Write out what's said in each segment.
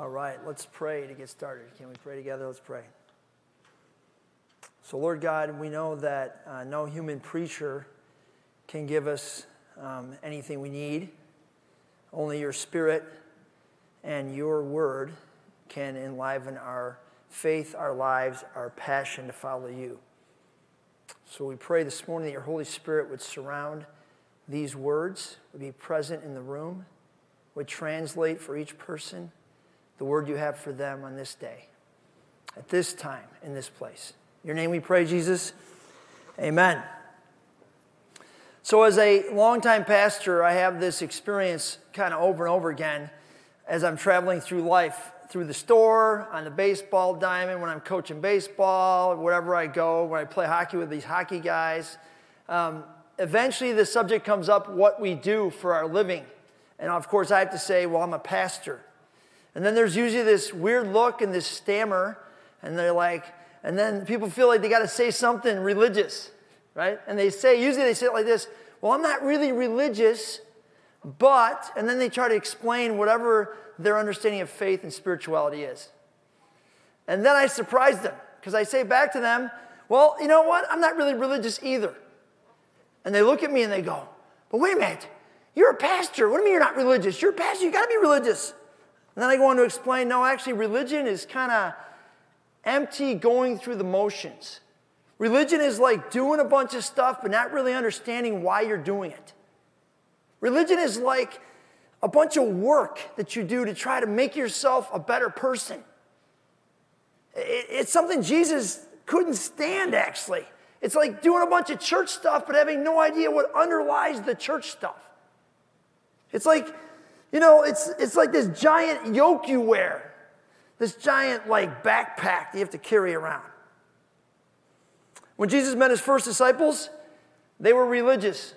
All right, let's pray to get started. Can we pray together? Let's pray. So, Lord God, we know that uh, no human preacher can give us um, anything we need. Only your spirit and your word can enliven our faith, our lives, our passion to follow you. So we pray this morning that your Holy Spirit would surround these words, would be present in the room, would translate for each person the word you have for them on this day, at this time, in this place. In your name we pray, Jesus. Amen. So, as a longtime pastor, I have this experience kind of over and over again as I'm traveling through life, through the store, on the baseball diamond, when I'm coaching baseball, wherever I go, when I play hockey with these hockey guys. Um, eventually, the subject comes up what we do for our living. And of course, I have to say, well, I'm a pastor. And then there's usually this weird look and this stammer, and they're like, and then people feel like they got to say something religious, right? And they say, usually they say it like this Well, I'm not really religious, but, and then they try to explain whatever their understanding of faith and spirituality is. And then I surprise them because I say back to them, Well, you know what? I'm not really religious either. And they look at me and they go, But wait a minute, you're a pastor. What do you mean you're not religious? You're a pastor, you got to be religious. And then I go on to explain no, actually, religion is kind of empty going through the motions. Religion is like doing a bunch of stuff, but not really understanding why you're doing it. Religion is like a bunch of work that you do to try to make yourself a better person. It's something Jesus couldn't stand, actually. It's like doing a bunch of church stuff, but having no idea what underlies the church stuff. It's like you know, it's, it's like this giant yoke you wear, this giant like backpack that you have to carry around. When Jesus met his first disciples, they were religious.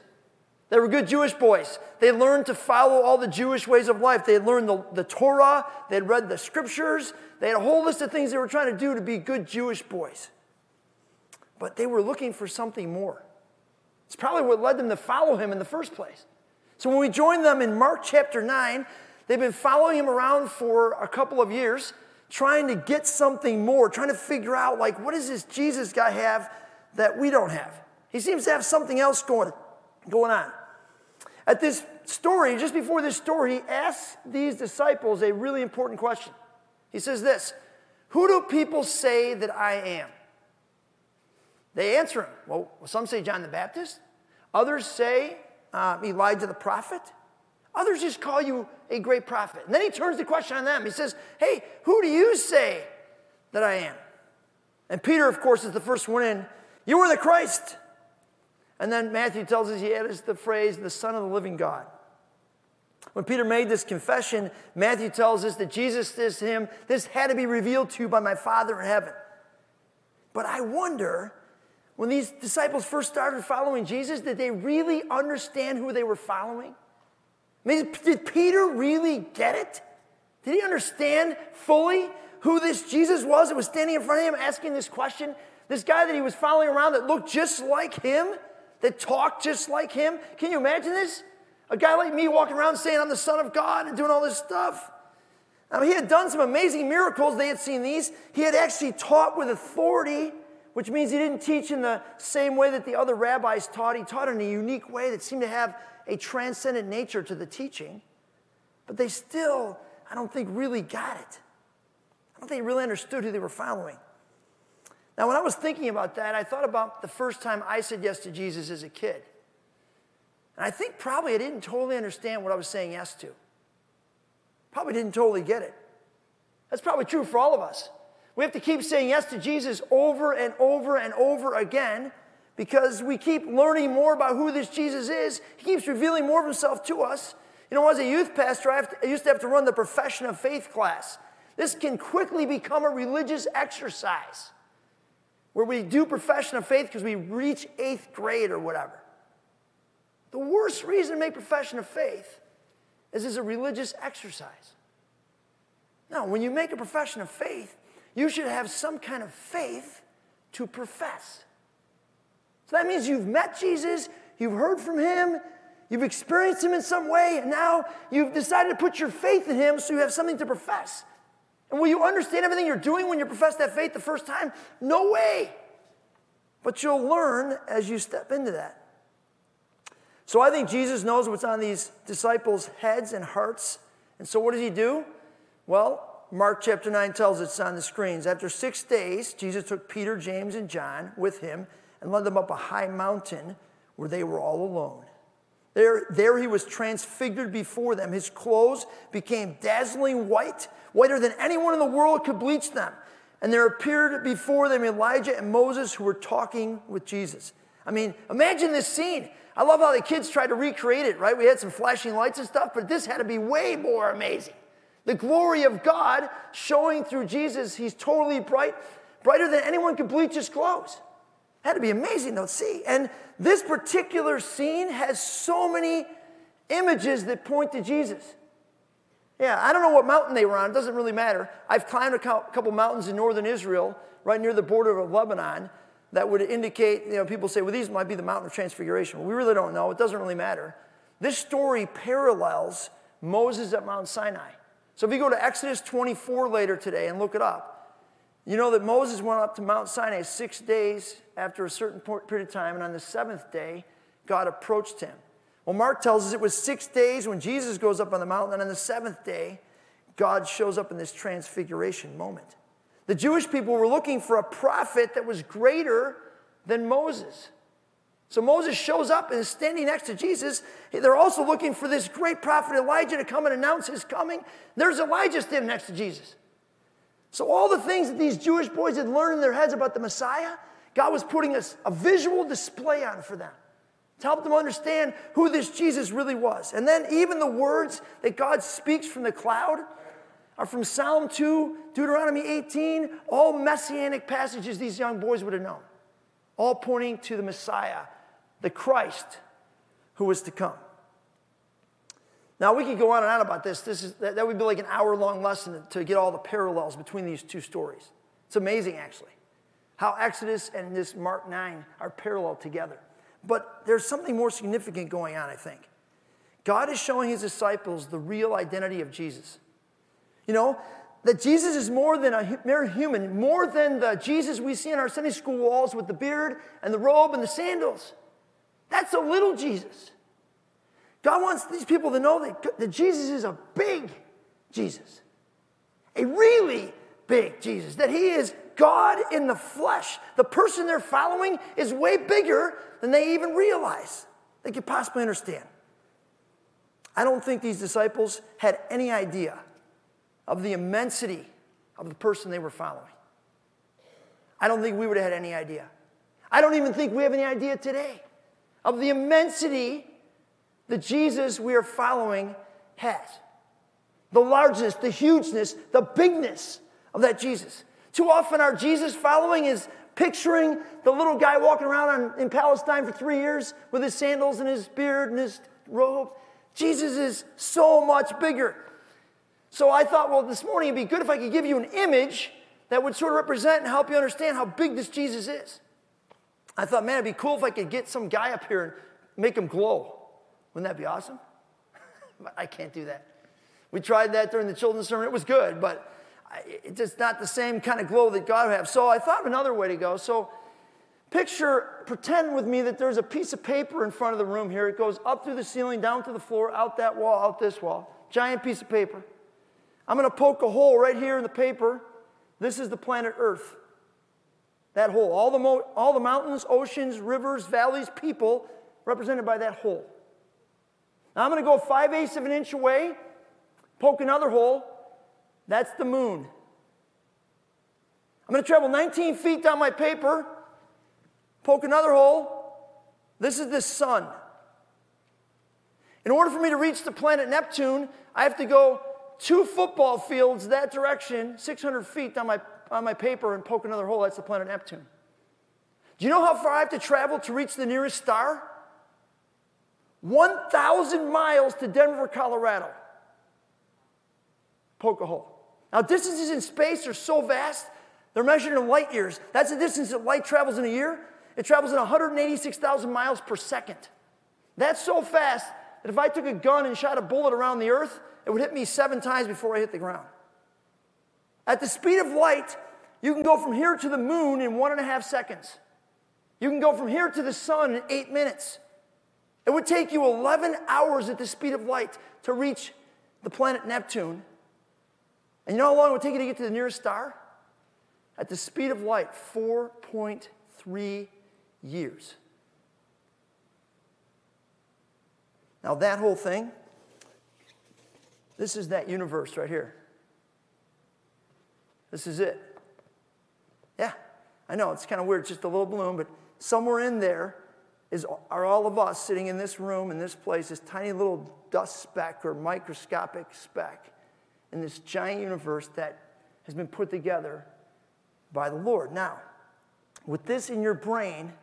They were good Jewish boys. They learned to follow all the Jewish ways of life. They had learned the, the Torah, they had read the scriptures, they had a whole list of things they were trying to do to be good Jewish boys. But they were looking for something more. It's probably what led them to follow him in the first place. So when we join them in Mark chapter 9, they've been following him around for a couple of years, trying to get something more, trying to figure out, like, what does this Jesus guy have that we don't have? He seems to have something else going, going on. At this story, just before this story, he asks these disciples a really important question. He says this Who do people say that I am? They answer him. Well, some say John the Baptist. Others say um, Elijah the prophet. Others just call you a great prophet. And then he turns the question on them. He says, Hey, who do you say that I am? And Peter, of course, is the first one in. You are the Christ. And then Matthew tells us he adds the phrase, the Son of the living God. When Peter made this confession, Matthew tells us that Jesus says to him, This had to be revealed to you by my Father in heaven. But I wonder when these disciples first started following Jesus, did they really understand who they were following? I mean, did Peter really get it? Did he understand fully who this Jesus was that was standing in front of him asking this question? This guy that he was following around that looked just like him, that talked just like him. Can you imagine this? A guy like me walking around saying, I'm the Son of God and doing all this stuff. Now, he had done some amazing miracles. They had seen these. He had actually taught with authority which means he didn't teach in the same way that the other rabbis taught. He taught in a unique way that seemed to have a transcendent nature to the teaching. But they still, I don't think, really got it. I don't think they really understood who they were following. Now, when I was thinking about that, I thought about the first time I said yes to Jesus as a kid. And I think probably I didn't totally understand what I was saying yes to. Probably didn't totally get it. That's probably true for all of us. We have to keep saying yes to Jesus over and over and over again because we keep learning more about who this Jesus is. He keeps revealing more of himself to us. You know, as a youth pastor, I, to, I used to have to run the profession of faith class. This can quickly become a religious exercise where we do profession of faith because we reach eighth grade or whatever. The worst reason to make profession of faith is as a religious exercise. Now, when you make a profession of faith, you should have some kind of faith to profess. So that means you've met Jesus, you've heard from him, you've experienced him in some way, and now you've decided to put your faith in him so you have something to profess. And will you understand everything you're doing when you profess that faith the first time? No way. But you'll learn as you step into that. So I think Jesus knows what's on these disciples' heads and hearts. And so what does he do? Well, Mark chapter 9 tells us on the screens. After six days, Jesus took Peter, James, and John with him and led them up a high mountain where they were all alone. There, there he was transfigured before them. His clothes became dazzling white, whiter than anyone in the world could bleach them. And there appeared before them Elijah and Moses who were talking with Jesus. I mean, imagine this scene. I love how the kids tried to recreate it, right? We had some flashing lights and stuff, but this had to be way more amazing. The glory of God showing through Jesus. He's totally bright, brighter than anyone could bleach his clothes. Had to be amazing to see. And this particular scene has so many images that point to Jesus. Yeah, I don't know what mountain they were on. It doesn't really matter. I've climbed a couple mountains in northern Israel, right near the border of Lebanon, that would indicate, you know, people say, well, these might be the mountain of transfiguration. Well, we really don't know. It doesn't really matter. This story parallels Moses at Mount Sinai. So if you go to Exodus 24 later today and look it up, you know that Moses went up to Mount Sinai six days after a certain period of time, and on the seventh day, God approached him. Well, Mark tells us it was six days when Jesus goes up on the mountain, and on the seventh day, God shows up in this transfiguration moment. The Jewish people were looking for a prophet that was greater than Moses. So Moses shows up and is standing next to Jesus. They're also looking for this great prophet Elijah to come and announce his coming. There's Elijah standing next to Jesus. So, all the things that these Jewish boys had learned in their heads about the Messiah, God was putting a, a visual display on for them to help them understand who this Jesus really was. And then, even the words that God speaks from the cloud are from Psalm 2, Deuteronomy 18, all messianic passages these young boys would have known, all pointing to the Messiah, the Christ who was to come. Now, we could go on and on about this. this is, that, that would be like an hour long lesson to get all the parallels between these two stories. It's amazing, actually, how Exodus and this Mark 9 are parallel together. But there's something more significant going on, I think. God is showing his disciples the real identity of Jesus. You know, that Jesus is more than a mere human, more than the Jesus we see in our Sunday school walls with the beard and the robe and the sandals. That's a little Jesus. God wants these people to know that, that Jesus is a big Jesus, a really big Jesus, that he is God in the flesh. The person they're following is way bigger than they even realize, they could possibly understand. I don't think these disciples had any idea of the immensity of the person they were following. I don't think we would have had any idea. I don't even think we have any idea today of the immensity the Jesus we are following has. The largeness, the hugeness, the bigness of that Jesus. Too often, our Jesus following is picturing the little guy walking around in Palestine for three years with his sandals and his beard and his robe. Jesus is so much bigger. So I thought, well, this morning it'd be good if I could give you an image that would sort of represent and help you understand how big this Jesus is. I thought, man, it'd be cool if I could get some guy up here and make him glow. Wouldn't that be awesome? but I can't do that. We tried that during the children's sermon. It was good, but it's just not the same kind of glow that God would have. So I thought of another way to go. So picture, pretend with me that there's a piece of paper in front of the room here. It goes up through the ceiling, down to the floor, out that wall, out this wall. Giant piece of paper. I'm going to poke a hole right here in the paper. This is the planet Earth. That hole. All the, mo- all the mountains, oceans, rivers, valleys, people represented by that hole. Now I'm going to go 5 eighths of an inch away, poke another hole. That's the moon. I'm going to travel 19 feet down my paper, poke another hole. This is the sun. In order for me to reach the planet Neptune, I have to go two football fields that direction, 600 feet down my, on my paper, and poke another hole. That's the planet Neptune. Do you know how far I have to travel to reach the nearest star? 1,000 miles to Denver, Colorado. Poke a hole. Now, distances in space are so vast, they're measured in light years. That's the distance that light travels in a year. It travels at 186,000 miles per second. That's so fast that if I took a gun and shot a bullet around the earth, it would hit me seven times before I hit the ground. At the speed of light, you can go from here to the moon in one and a half seconds. You can go from here to the sun in eight minutes. It would take you 11 hours at the speed of light to reach the planet Neptune. And you know how long it would take you to get to the nearest star? At the speed of light, 4.3 years. Now, that whole thing, this is that universe right here. This is it. I know it's kind of weird, it's just a little balloon, but somewhere in there is, are all of us sitting in this room, in this place, this tiny little dust speck or microscopic speck in this giant universe that has been put together by the Lord. Now, with this in your brain,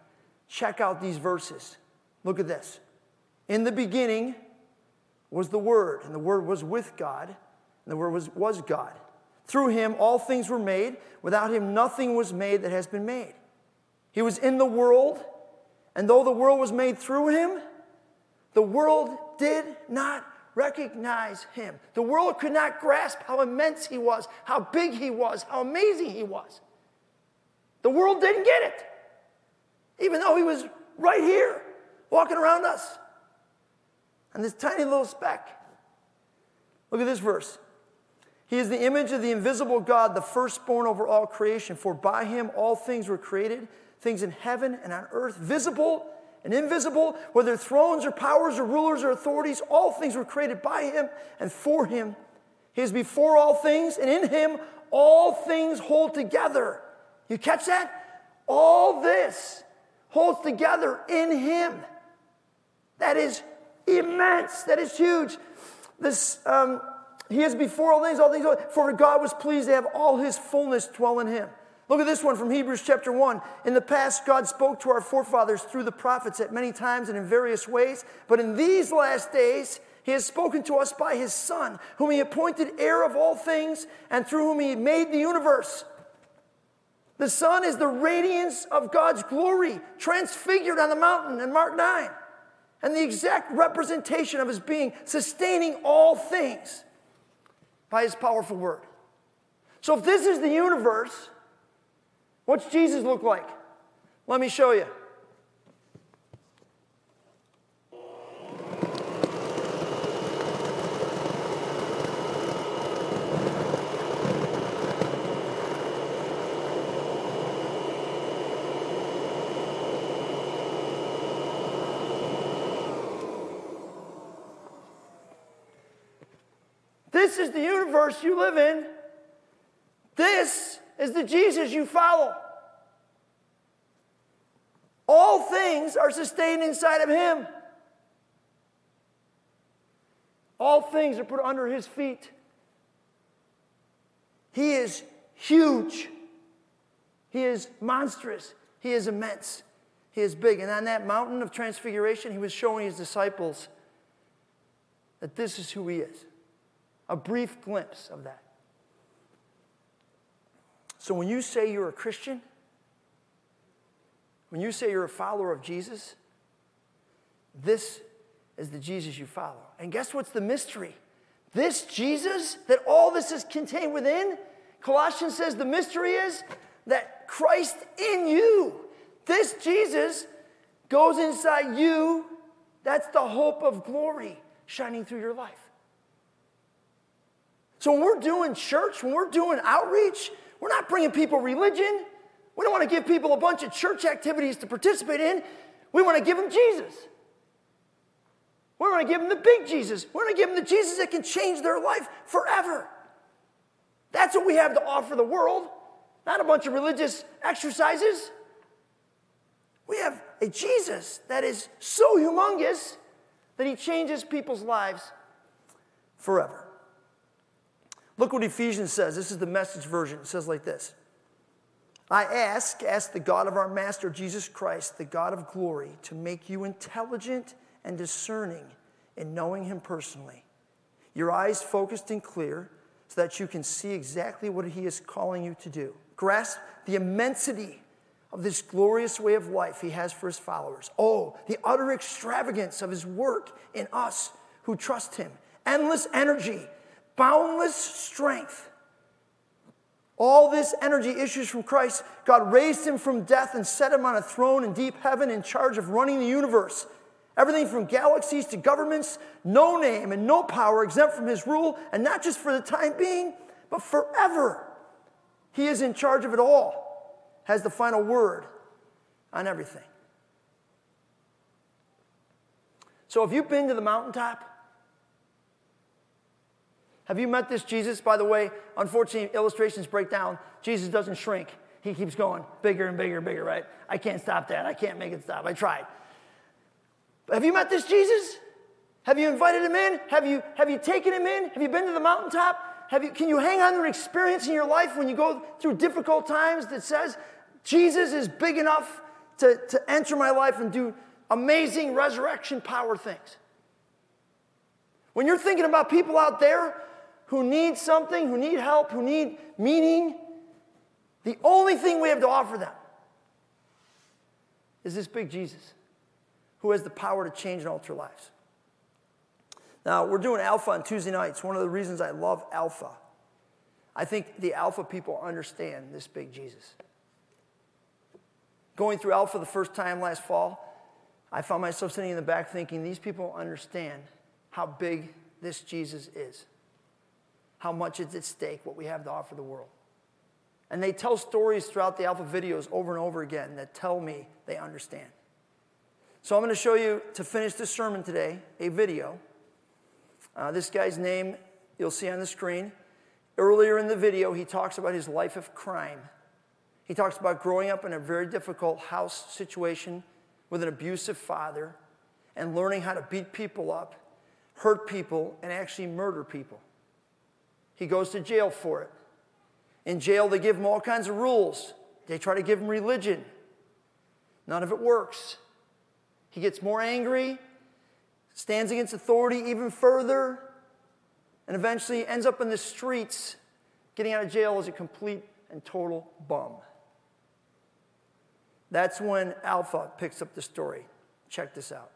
check out these verses. Look at this. In the beginning was the Word, and the Word was with God, and the Word was, was God. Through him, all things were made. Without him, nothing was made that has been made. He was in the world, and though the world was made through him, the world did not recognize him. The world could not grasp how immense he was, how big he was, how amazing he was. The world didn't get it, even though he was right here, walking around us. And this tiny little speck. Look at this verse. He is the image of the invisible God, the firstborn over all creation. For by him all things were created, things in heaven and on earth, visible and invisible, whether thrones or powers or rulers or authorities, all things were created by him and for him. He is before all things, and in him all things hold together. You catch that? All this holds together in him. That is immense. That is huge. This, um, he is before all things, all things, for God was pleased to have all his fullness dwell in him. Look at this one from Hebrews chapter 1. In the past, God spoke to our forefathers through the prophets at many times and in various ways, but in these last days, he has spoken to us by his Son, whom he appointed heir of all things and through whom he made the universe. The Son is the radiance of God's glory, transfigured on the mountain in Mark 9, and the exact representation of his being, sustaining all things by his powerful word. So, if this is the universe, what's Jesus look like? Let me show you. This is the universe you live in. This is the Jesus you follow. All things are sustained inside of Him. All things are put under His feet. He is huge. He is monstrous. He is immense. He is big. And on that mountain of transfiguration, He was showing His disciples that this is who He is a brief glimpse of that. So when you say you're a Christian, when you say you're a follower of Jesus, this is the Jesus you follow. And guess what's the mystery? This Jesus that all this is contained within, Colossians says the mystery is that Christ in you, this Jesus goes inside you. That's the hope of glory shining through your life. So when we're doing church, when we're doing outreach, we're not bringing people religion. We don't want to give people a bunch of church activities to participate in. We want to give them Jesus. We want to give them the big Jesus. We want to give them the Jesus that can change their life forever. That's what we have to offer the world, not a bunch of religious exercises. We have a Jesus that is so humongous that he changes people's lives forever. Look what Ephesians says. This is the message version. It says like this I ask, ask the God of our Master Jesus Christ, the God of glory, to make you intelligent and discerning in knowing him personally. Your eyes focused and clear so that you can see exactly what he is calling you to do. Grasp the immensity of this glorious way of life he has for his followers. Oh, the utter extravagance of his work in us who trust him. Endless energy boundless strength All this energy issues from Christ. God raised him from death and set him on a throne in deep heaven in charge of running the universe. Everything from galaxies to governments, no name and no power exempt from his rule, and not just for the time being, but forever. He is in charge of it all, has the final word on everything. So, have you been to the mountaintop? Have you met this Jesus? By the way, unfortunately, illustrations break down. Jesus doesn't shrink, he keeps going bigger and bigger and bigger, right? I can't stop that. I can't make it stop. I tried. But have you met this Jesus? Have you invited him in? Have you, have you taken him in? Have you been to the mountaintop? Have you, can you hang on to an experience in your life when you go through difficult times that says, Jesus is big enough to, to enter my life and do amazing resurrection power things? When you're thinking about people out there who need something, who need help, who need meaning, the only thing we have to offer them is this big Jesus who has the power to change and alter lives. Now, we're doing Alpha on Tuesday nights. One of the reasons I love Alpha, I think the Alpha people understand this big Jesus. Going through Alpha the first time last fall, I found myself sitting in the back thinking, these people understand how big this Jesus is how much is at stake, what we have to offer the world. And they tell stories throughout the Alpha videos over and over again that tell me they understand. So I'm going to show you, to finish this sermon today, a video. Uh, this guy's name you'll see on the screen. Earlier in the video, he talks about his life of crime. He talks about growing up in a very difficult house situation with an abusive father and learning how to beat people up, hurt people, and actually murder people. He goes to jail for it. In jail, they give him all kinds of rules. They try to give him religion. None of it works. He gets more angry, stands against authority even further, and eventually ends up in the streets, getting out of jail is a complete and total bum. That's when Alpha picks up the story. Check this out.